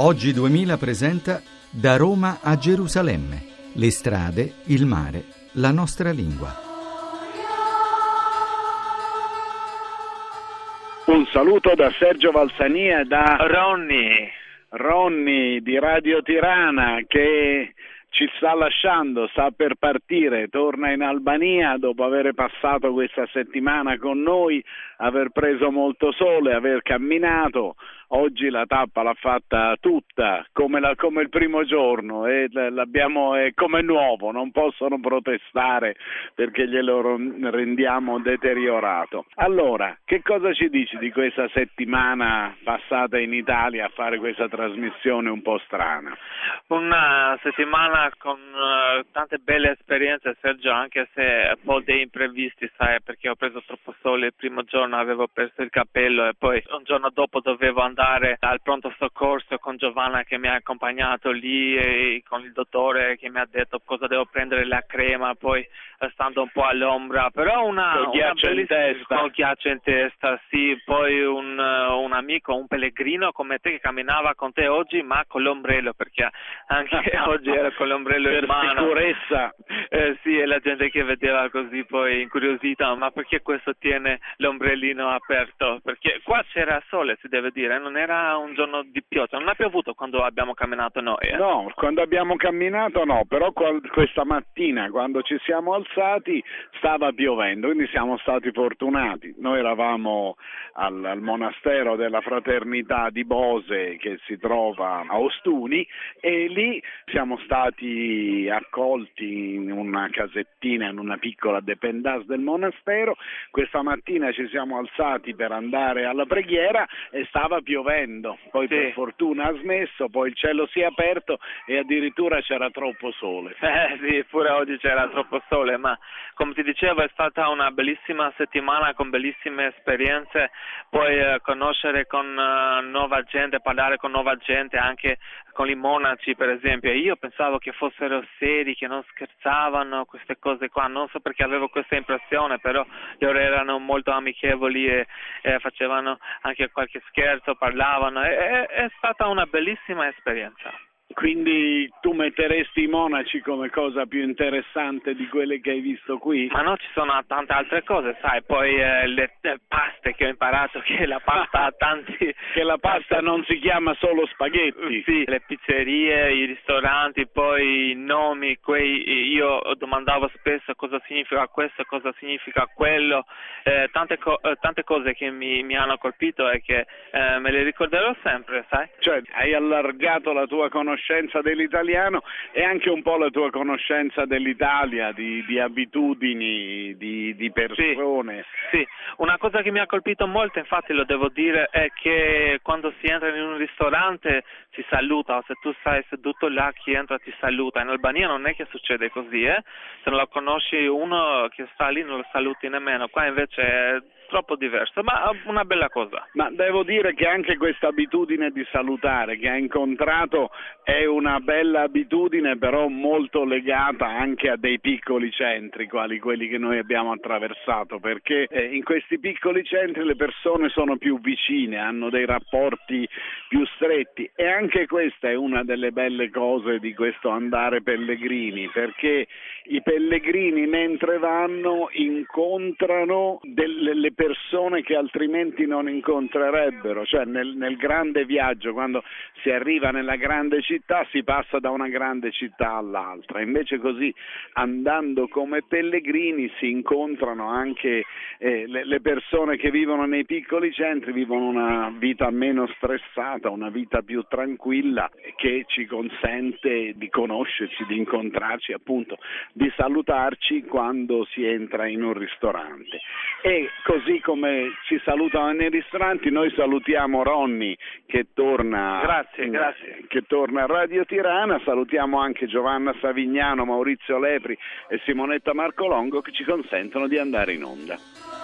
Oggi 2000 presenta Da Roma a Gerusalemme. Le strade, il mare, la nostra lingua. Un saluto da Sergio Valsania e da Ronny. Ronny di Radio Tirana che ci sta lasciando, sta per partire, torna in Albania dopo aver passato questa settimana con noi, aver preso molto sole, aver camminato, oggi la tappa l'ha fatta tutta come, la, come il primo giorno e l'abbiamo è come nuovo, non possono protestare perché glielo rendiamo deteriorato. Allora, che cosa ci dici di questa settimana passata in Italia a fare questa trasmissione un po' strana? Una settimana con uh, tante belle esperienze, Sergio, anche se molti imprevisti, sai, perché ho preso troppo sole il primo giorno, avevo perso il capello e poi un giorno dopo dovevo andare al pronto soccorso con Giovanna che mi ha accompagnato lì e con il dottore che mi ha detto cosa devo prendere la crema, poi stando un po' all'ombra, però una, con ghiaccio in testa. Ghiaccio in testa, sì, poi un, un, amico, un pellegrino come te che camminava con te oggi ma con l'ombrello perché anche oggi era con l'ombrello per in mano. Sicurezza. Eh, sì, e la gente che vedeva così poi incuriosita, ma perché questo tiene l'ombrellino aperto? Perché qua c'era sole, si deve dire, non era un giorno di pioggia, non ha piovuto quando abbiamo camminato noi. Eh? No, quando abbiamo camminato no, però questa mattina quando ci siamo alzati stava piovendo, quindi siamo stati fortunati. Noi eravamo al, al monastero della fraternità di Bose che si trova a Ostuni e lì siamo stati accolti in una casettina, in una piccola dependance del monastero. Questa mattina ci siamo alzati per andare alla preghiera e stava piovendo, poi sì. per fortuna ha smesso, poi il cielo si è aperto e addirittura c'era troppo sole. Eh sì, pure oggi c'era troppo sole, ma come ti dicevo è stata una bellissima settimana con bellissime esperienze, poi eh, conoscere con uh, nuova gente, parlare con nuova gente, anche con i monaci per esempio. Io pensavo che fossero seri, che non scherzavano, queste cose qua, non so perché avevo questa impressione, però loro erano molto amichevoli e, e facevano anche qualche scherzo, parlavano, è, è stata una bellissima esperienza. Quindi tu metteresti i monaci come cosa più interessante di quelle che hai visto qui? Ma no, ci sono tante altre cose, sai, poi eh, le, le, paste che ho imparato che la pasta ha tanti... che la pasta non si chiama solo spaghetti. Sì, le pizzerie, i ristoranti, poi i nomi, quei, io domandavo spesso cosa significa questo, cosa significa quello, eh, tante, co- eh, tante, cose che mi, mi, hanno colpito e che eh, me le ricorderò sempre, sai? Cioè, hai allargato la tua conoscenza conoscenza dell'italiano e anche un po' la tua conoscenza dell'Italia, di, di abitudini, di, di persone. Sì, sì, una cosa che mi ha colpito molto, infatti lo devo dire, è che quando si entra in un ristorante si saluta, se tu stai seduto là chi entra ti saluta. In Albania non è che succede così, eh? se non lo conosci uno che sta lì non lo saluti nemmeno, qua invece è troppo diverso, ma una bella cosa. Ma devo dire che anche questa abitudine di salutare che ha incontrato è una bella abitudine, però molto legata anche a dei piccoli centri, quali quelli che noi abbiamo attraversato, perché eh, in questi piccoli centri le persone sono più vicine, hanno dei rapporti più stretti e anche questa è una delle belle cose di questo andare pellegrini, perché i pellegrini mentre vanno incontrano delle persone che altrimenti non incontrerebbero, cioè nel, nel, grande viaggio, quando si arriva nella grande città, si passa da una grande città all'altra, invece così andando come pellegrini si incontrano anche eh, le, le persone che vivono nei piccoli centri, vivono una vita meno stressata, una vita più tranquilla che ci consente di conoscerci, di incontrarci, appunto, di salutarci quando si entra in un ristorante. E così così come ci salutano nei ristoranti, noi salutiamo Ronny che torna, grazie, grazie. che torna a Radio Tirana, salutiamo anche Giovanna Savignano, Maurizio Lepri e Simonetta Marcolongo che ci consentono di andare in onda.